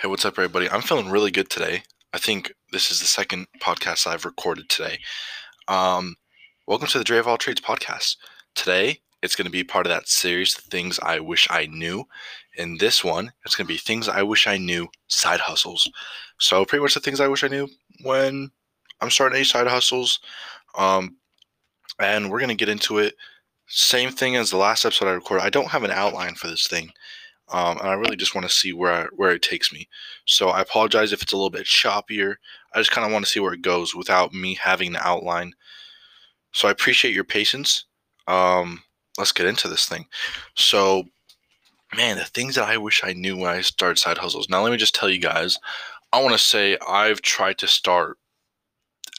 Hey, what's up, everybody? I'm feeling really good today. I think this is the second podcast I've recorded today. Um, welcome to the Dre of All Trades podcast. Today, it's going to be part of that series, Things I Wish I Knew. In this one, it's going to be Things I Wish I Knew Side Hustles. So, pretty much the things I wish I knew when I'm starting any side hustles. Um, and we're going to get into it. Same thing as the last episode I recorded. I don't have an outline for this thing. Um, and I really just want to see where I, where it takes me. So I apologize if it's a little bit choppier. I just kind of want to see where it goes without me having the outline. So I appreciate your patience. Um, let's get into this thing. So, man, the things that I wish I knew when I started side hustles. Now, let me just tell you guys. I want to say I've tried to start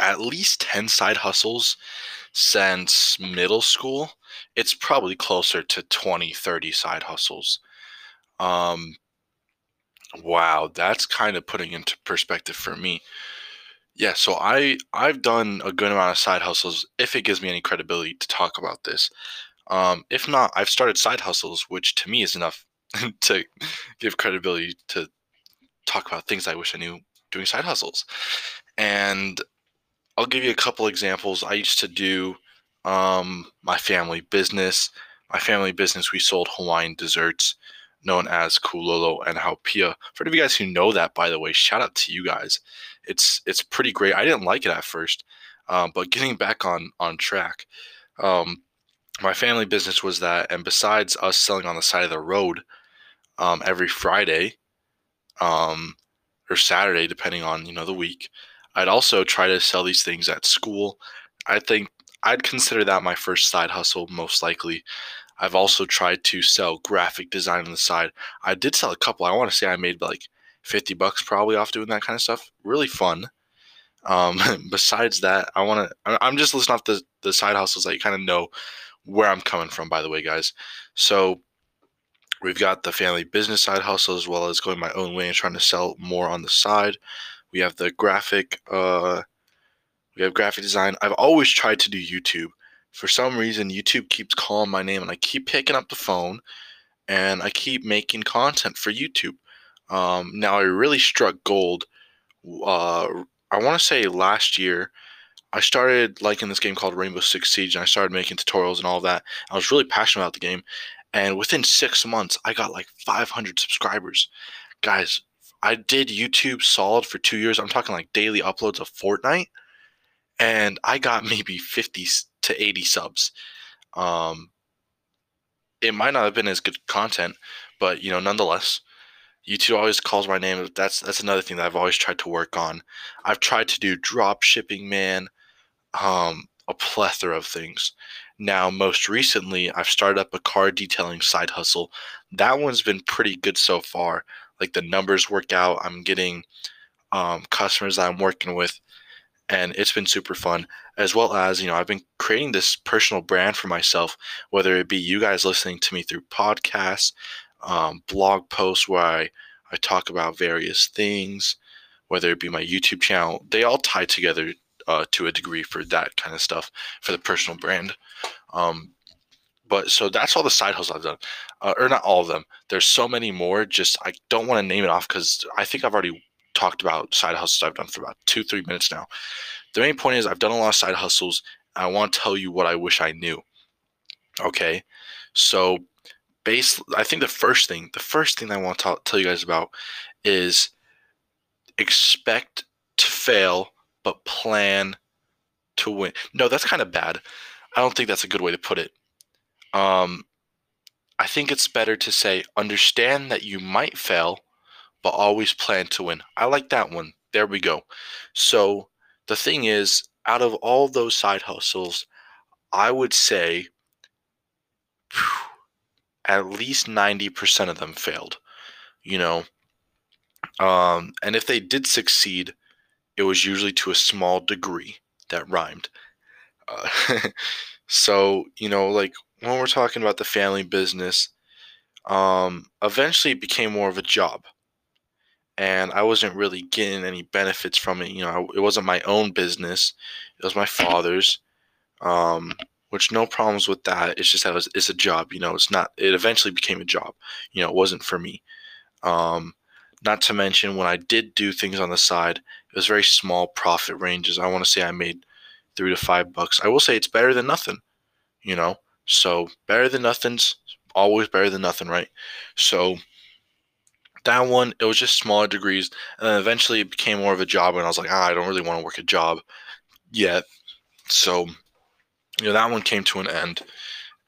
at least 10 side hustles since middle school. It's probably closer to 20, 30 side hustles. Um, wow, that's kind of putting into perspective for me. Yeah, so I I've done a good amount of side hustles if it gives me any credibility to talk about this. Um, if not, I've started side hustles, which to me is enough to give credibility to talk about things I wish I knew doing side hustles. And I'll give you a couple examples. I used to do um, my family business. My family business, we sold Hawaiian desserts known as Kulolo and Haupia. For any of you guys who know that, by the way, shout out to you guys. It's it's pretty great. I didn't like it at first, um, but getting back on on track, um, my family business was that. And besides us selling on the side of the road um, every Friday um, or Saturday, depending on you know the week, I'd also try to sell these things at school. I think I'd consider that my first side hustle, most likely. I've also tried to sell graphic design on the side. I did sell a couple. I want to say I made like 50 bucks probably off doing that kind of stuff. Really fun. Um, besides that, I want to, I'm just listing off the, the side hustles that you kind of know where I'm coming from, by the way, guys. So we've got the family business side hustle as well as going my own way and trying to sell more on the side. We have the graphic, uh, we have graphic design. I've always tried to do YouTube for some reason YouTube keeps calling my name and I keep picking up the phone and I keep making content for YouTube. Um, now I really struck gold. Uh, I want to say last year I started liking this game called Rainbow Six Siege and I started making tutorials and all that. I was really passionate about the game and within six months I got like 500 subscribers. Guys, I did YouTube solid for two years. I'm talking like daily uploads of Fortnite and I got maybe 50 to 80 subs. Um, it might not have been as good content, but you know, nonetheless, YouTube always calls my name. That's that's another thing that I've always tried to work on. I've tried to do drop shipping, man, um, a plethora of things. Now, most recently, I've started up a car detailing side hustle. That one's been pretty good so far. Like the numbers work out. I'm getting um, customers that I'm working with and it's been super fun as well as you know i've been creating this personal brand for myself whether it be you guys listening to me through podcasts um, blog posts where I, I talk about various things whether it be my youtube channel they all tie together uh, to a degree for that kind of stuff for the personal brand um, but so that's all the side hustles I've done, uh, or not all of them. There's so many more. Just I don't want to name it off because I think I've already talked about side hustles I've done for about two, three minutes now. The main point is I've done a lot of side hustles. I want to tell you what I wish I knew. Okay. So base I think the first thing, the first thing I want to tell you guys about is expect to fail, but plan to win. No, that's kind of bad. I don't think that's a good way to put it. Um, I think it's better to say understand that you might fail, but always plan to win. I like that one. There we go. So the thing is, out of all those side hustles, I would say whew, at least 90% of them failed. You know, um, and if they did succeed, it was usually to a small degree that rhymed. Uh, so, you know, like when we're talking about the family business, um, eventually it became more of a job and I wasn't really getting any benefits from it. You know, it wasn't my own business; it was my father's. Um, which no problems with that. It's just that it was, it's a job. You know, it's not. It eventually became a job. You know, it wasn't for me. Um, Not to mention, when I did do things on the side, it was very small profit ranges. I want to say I made three to five bucks. I will say it's better than nothing, you know? So, better than nothing's always better than nothing, right? So, that one, it was just smaller degrees. And then eventually it became more of a job. And I was like, ah, I don't really want to work a job yet. So, you know, that one came to an end.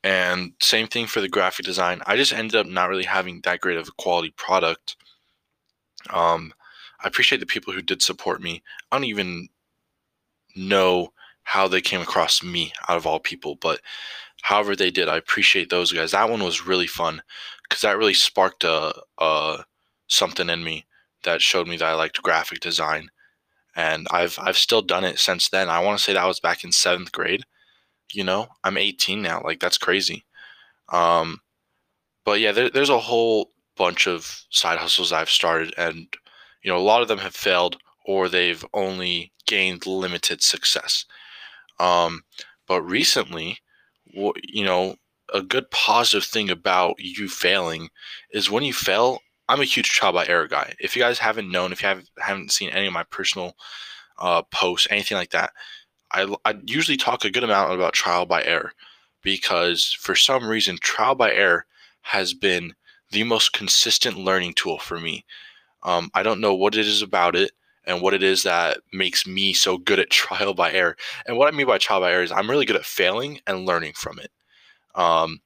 And same thing for the graphic design. I just ended up not really having that great of a quality product. Um, I appreciate the people who did support me. I don't even know how they came across me out of all people, but however they did, I appreciate those guys. That one was really fun because that really sparked a, a something in me that showed me that I liked graphic design, and I've I've still done it since then. I want to say that was back in seventh grade. You know, I'm 18 now. Like that's crazy. Um, but yeah, there, there's a whole bunch of side hustles I've started, and you know, a lot of them have failed or they've only gained limited success. Um, but recently, you know, a good positive thing about you failing is when you fail. I'm a huge trial by error guy. If you guys haven't known, if you have, haven't seen any of my personal uh, posts, anything like that, I, I usually talk a good amount about trial by error because for some reason, trial by error has been the most consistent learning tool for me. Um, I don't know what it is about it and what it is that makes me so good at trial by error. And what I mean by trial by error is I'm really good at failing and learning from it. Um,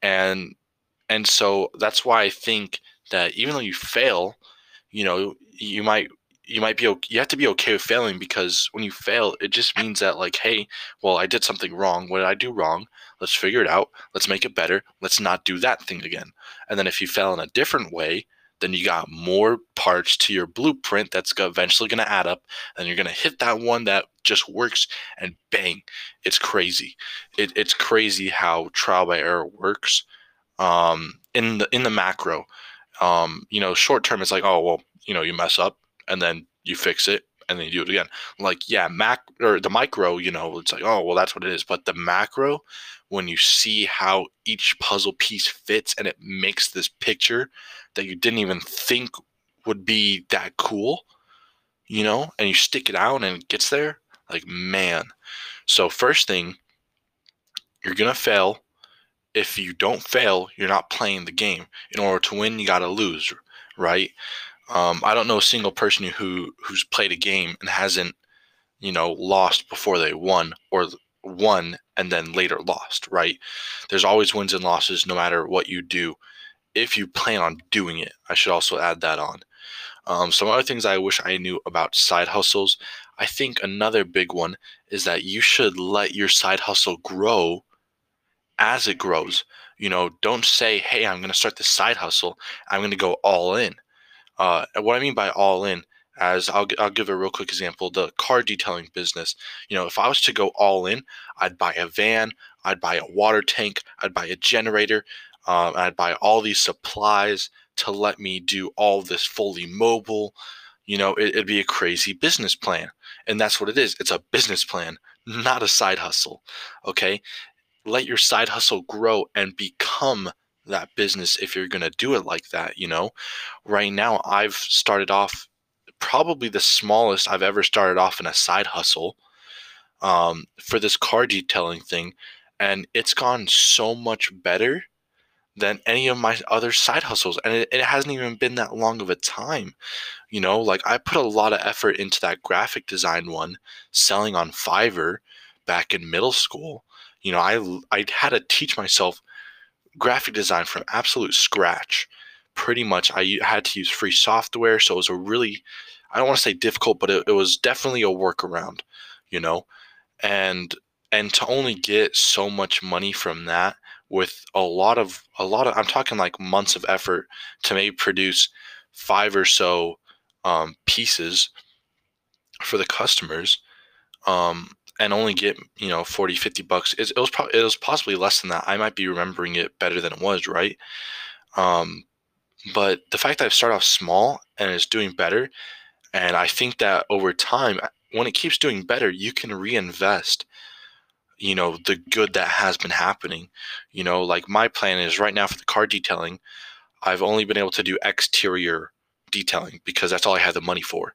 and and so that's why I think that even though you fail, you know, you might you might be you have to be okay with failing because when you fail, it just means that like, hey, well, I did something wrong. What did I do wrong? Let's figure it out. Let's make it better. Let's not do that thing again. And then if you fail in a different way, then you got more parts to your blueprint that's eventually going to add up and you're going to hit that one that just works and bang it's crazy it, it's crazy how trial by error works um, in the in the macro um, you know short term it's like oh well you know you mess up and then you fix it and then you do it again like yeah mac or the micro you know it's like oh well that's what it is but the macro when you see how each puzzle piece fits and it makes this picture that you didn't even think would be that cool, you know, and you stick it out and it gets there, like, man. So, first thing, you're going to fail. If you don't fail, you're not playing the game. In order to win, you got to lose, right? Um, I don't know a single person who who's played a game and hasn't, you know, lost before they won or won and then later lost, right? There's always wins and losses no matter what you do. If you plan on doing it, I should also add that on. Um, some other things I wish I knew about side hustles. I think another big one is that you should let your side hustle grow as it grows. You know, don't say, hey, I'm going to start this side hustle. I'm going to go all in. Uh, what I mean by all in as I'll, I'll give a real quick example the car detailing business you know if i was to go all in i'd buy a van i'd buy a water tank i'd buy a generator um, i'd buy all these supplies to let me do all this fully mobile you know it, it'd be a crazy business plan and that's what it is it's a business plan not a side hustle okay let your side hustle grow and become that business if you're going to do it like that you know right now i've started off probably the smallest I've ever started off in a side hustle um, for this car detailing thing. And it's gone so much better than any of my other side hustles. And it, it hasn't even been that long of a time. You know, like I put a lot of effort into that graphic design one selling on Fiverr back in middle school. You know, I, I had to teach myself graphic design from absolute scratch. Pretty much, I had to use free software. So it was a really I don't want to say difficult, but it, it was definitely a workaround, you know, and and to only get so much money from that with a lot of a lot of I'm talking like months of effort to maybe produce five or so um, pieces for the customers um, and only get you know 40 50 bucks it, it was probably it was possibly less than that i might be remembering it better than it was right um, but the fact that i've started off small and it's doing better and I think that over time, when it keeps doing better, you can reinvest, you know, the good that has been happening. You know, like my plan is right now for the car detailing, I've only been able to do exterior detailing because that's all I have the money for,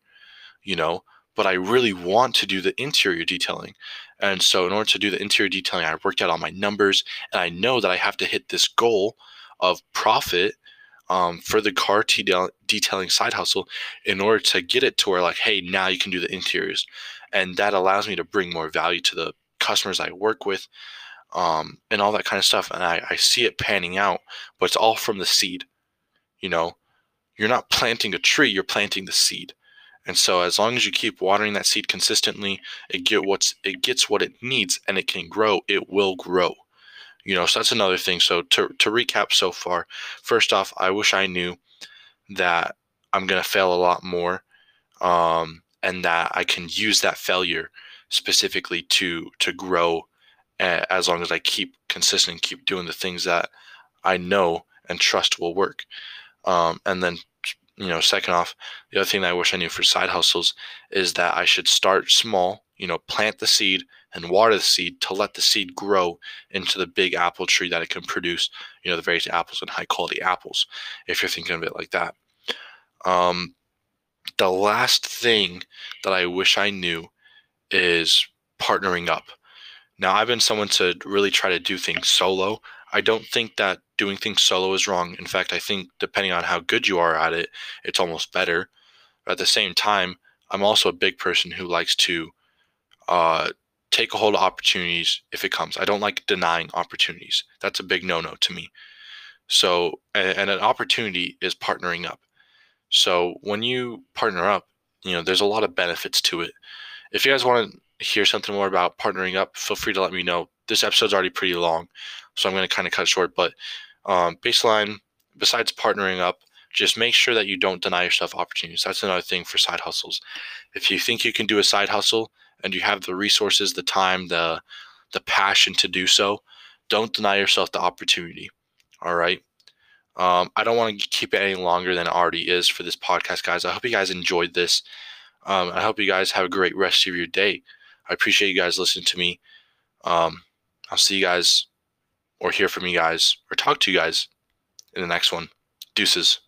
you know. But I really want to do the interior detailing. And so, in order to do the interior detailing, I worked out all my numbers and I know that I have to hit this goal of profit um, for the car detailing side hustle in order to get it to where, like, hey, now you can do the interiors. And that allows me to bring more value to the customers I work with um, and all that kind of stuff. And I, I see it panning out, but it's all from the seed. You know, you're not planting a tree, you're planting the seed. And so as long as you keep watering that seed consistently, it get what's it gets what it needs and it can grow, it will grow. You know, so that's another thing. So to to recap so far, first off, I wish I knew that I'm gonna fail a lot more. Um, and that I can use that failure specifically to to grow as long as I keep consistent and keep doing the things that I know and trust will work. Um, and then, you know, second off, the other thing that I wish I knew for side hustles is that I should start small, you know, plant the seed and water the seed to let the seed grow into the big apple tree that it can produce, you know, the various apples and high quality apples, if you're thinking of it like that. Um, the last thing that I wish I knew is partnering up. Now, I've been someone to really try to do things solo. I don't think that doing things solo is wrong. In fact, I think depending on how good you are at it, it's almost better. But at the same time, I'm also a big person who likes to uh, take a hold of opportunities if it comes. I don't like denying opportunities. That's a big no no to me. So, and an opportunity is partnering up. So, when you partner up, you know, there's a lot of benefits to it. If you guys want to hear something more about partnering up, feel free to let me know. This episode's already pretty long, so I'm going to kind of cut short. But um, baseline, besides partnering up, just make sure that you don't deny yourself opportunities. That's another thing for side hustles. If you think you can do a side hustle and you have the resources, the time, the the passion to do so, don't deny yourself the opportunity. All right. Um, I don't want to keep it any longer than it already is for this podcast, guys. I hope you guys enjoyed this. Um, I hope you guys have a great rest of your day. I appreciate you guys listening to me. Um, I'll see you guys or hear from you guys or talk to you guys in the next one. Deuces.